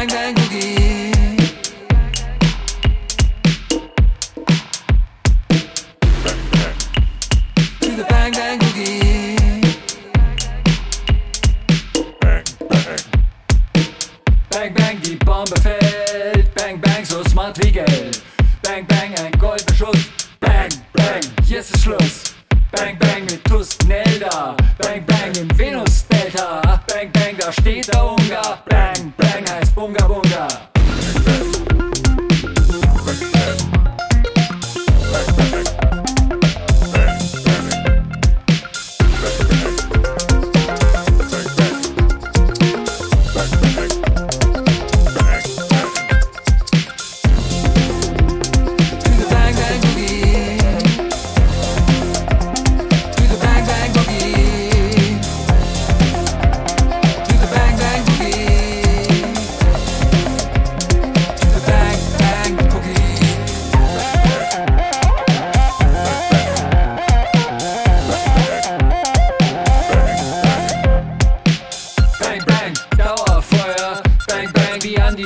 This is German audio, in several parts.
Bang Bang Boogie. To the Bang Bang Boogie. Bang Bang, die Bombe fällt. Bang Bang, so smart wie Geld. Bang Bang, ein Goldbeschuss. Bang Bang, hier ist Schluss. Bang Bang mit Tusnelda. Bang Bang im Venus Delta. Bang Bang, da steht der Ungar.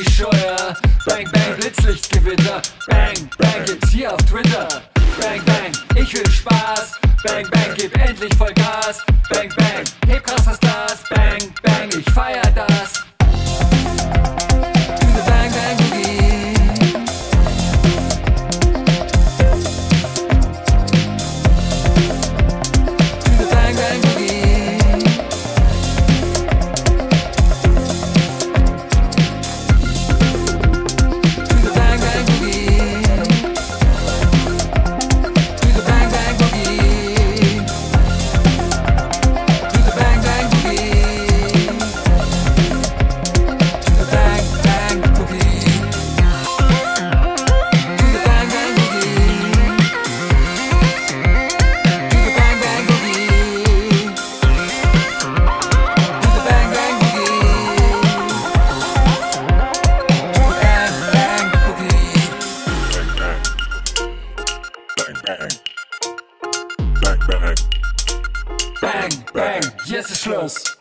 Die Scheuer. Bang Bang, Blitzlichtgewitter. Bang Bang, gibt's hier auf Twitter. Bang Bang, ich will Spaß. Bang Bang, gib endlich voll Gas. Bang Boogie. Bang Bang. Bang Bang. Jetzt ist Schluss.